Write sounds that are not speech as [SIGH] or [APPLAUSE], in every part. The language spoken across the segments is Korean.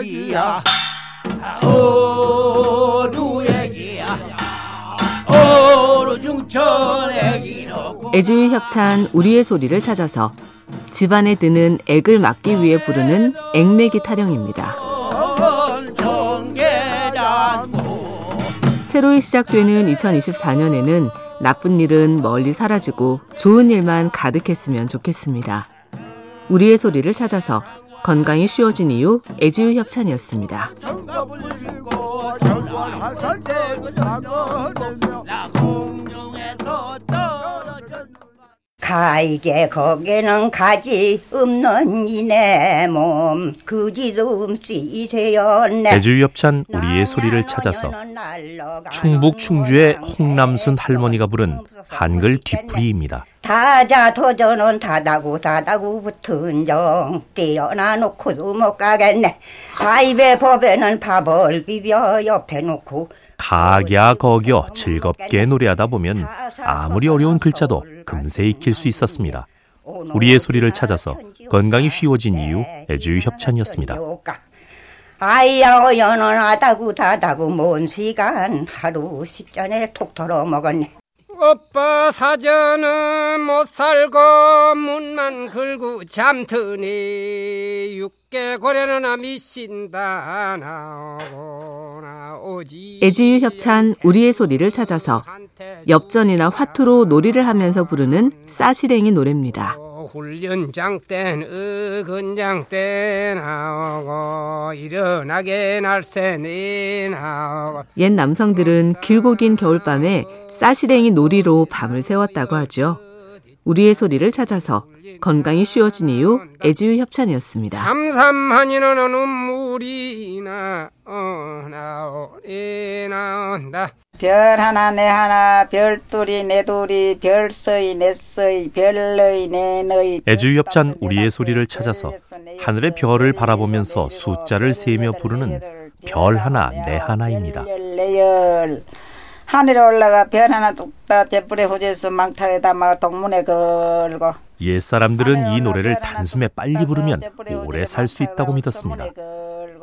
얘기야 어루 얘기야 어루 중천 얘기로 애주의 협찬 우리의 소리를 찾아서 집안에 드는 액을 막기 위해 부르는 액매기 타령입니다. 새로이 시작되는 2024년에는 나쁜 일은 멀리 사라지고 좋은 일만 가득했으면 좋겠습니다. 우리의 소리를 찾아서 건강이 쉬워진 이유 애지유 협찬이었습니다. 가이게 거기는 가지 없는 이내 몸. 그지도 없이 되었네. 애주협찬 우리의 소리를 찾아서 충북 충주의 홍남순 할머니가 부른 한글 뒤풀이입니다. 다자 도전은 다다고 다다고 붙은 정 떼어놔 놓고도 못 가겠네. 가입의 법에는 밥을 비벼 옆에 놓고 가갸 거겨 즐겁게 노래하다 보면 아무리 어려운 글자도 금세 익힐 수 있었습니다. 우리의 소리를 찾아서 건강이 쉬워진 이유 애주의 협찬이었습니다. 아이야 어여는 하다고 다다고 먼 시간 하루 식전에 톡 털어 먹었네 오빠 사전은 못 살고 문만 걸고 잠드니 육개 고래는 미신다 나오거나 오지 애지유 협찬 우리의 소리를 찾아서 엽전이나 화투로 놀이를 하면서 부르는 싸시랭이 노래입니다. 훈련장 땐 어근장 때 나오고 일어나게 날새니 나오고 옛 남성들은 길고 긴 겨울밤에 싸시랭이 놀이로 밤을 새웠다고 하죠. 우리의 소리를 찾아서 건강이 쉬워진 이유 애지유 협찬이었습니다. 삼삼하니는 눈물이 나 어, 나오리 나온다 별 하나 내 하나 별둘이 내 둘이 별서이 내 서이 별너이 내 너이 애주의 협찬 우리의 소리를 찾아서 하늘의 별을 바라보면서 숫자를 세며 부르는 별 하나 내 하나입니다. 하늘에 올라가 별 하나 뚝딱 대불에 호재수 망타에다 막 동문에 걸고 옛 사람들은 이 노래를 단숨에 빨리 부르면 오래 살 수 있다고 믿었습니다.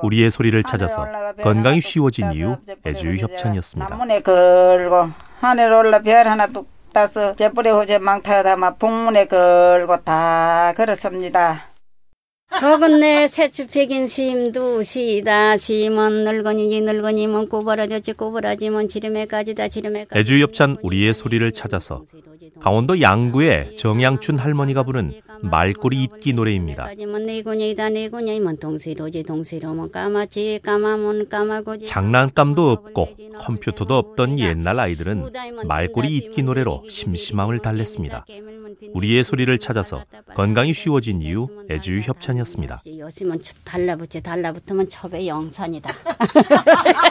우리의 소리를 찾아서 건강이 쉬워진 이유 애주의 협찬이었습니다. 남문에 걸고 하늘 올라 별 하나 뚝 따서 제불에 호재 망타에다 막 북문에 걸고 다 걸었습니다. 적은 내 새추 백인 심도 시다 심은 늙은이지 늙은이면 꼬부라졌지 꼬부라지면 지름에까지다 지름에까지 애주의 협찬 우리의 소리를 찾아서 강원도 양구의 정양춘 할머니가 부른 말꼬리 잇기 노래입니다. 장난감도 없고 컴퓨터도 없던 옛날 아이들은 말꼬리 잇기 노래로 심심함을 달랬습니다. 우리의 소리를 찾아서 건강이 쉬워진 이유 애주의 협찬이었습니다. 요즘은 쳐- 달라붙지 달라붙으면 첩의 영산이다 [LAUGHS]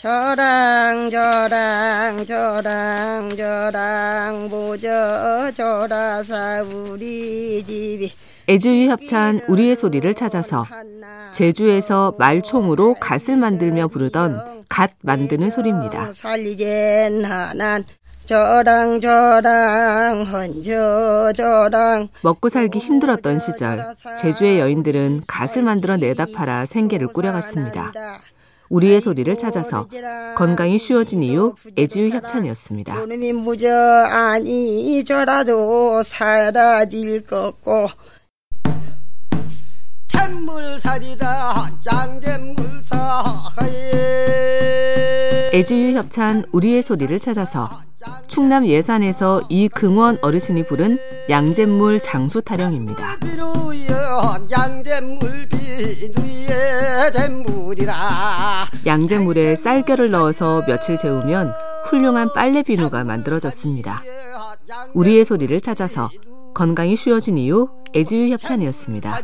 저랑 저랑 저랑 저랑 모저 저라사 우리 집이 애주의 협찬 우리의 소리를 찾아서 제주에서 말총으로 갓을 만들며 부르던 갓 만드는 소리입니다. 저랑 저랑 헌저 저랑 먹고 살기 힘들었던 시절 제주의 여인들은 갓을 만들어 내다 팔아 생계를 꾸려갔습니다. 우리의 소리를 찾아서 건강이 쉬워진 이유 애주의 협찬이었습니다. 애주의 협찬 우리의 소리를 찾아서 충남 예산에서 이금원 어르신이 부른 양잿물 장수 타령입니다. 양잿물에 쌀겨를 넣어서 며칠 재우면 훌륭한 빨래 비누가 만들어졌습니다. 우리의 소리를 찾아서 건강이 쉬워진 이유 애지유 협찬이었습니다.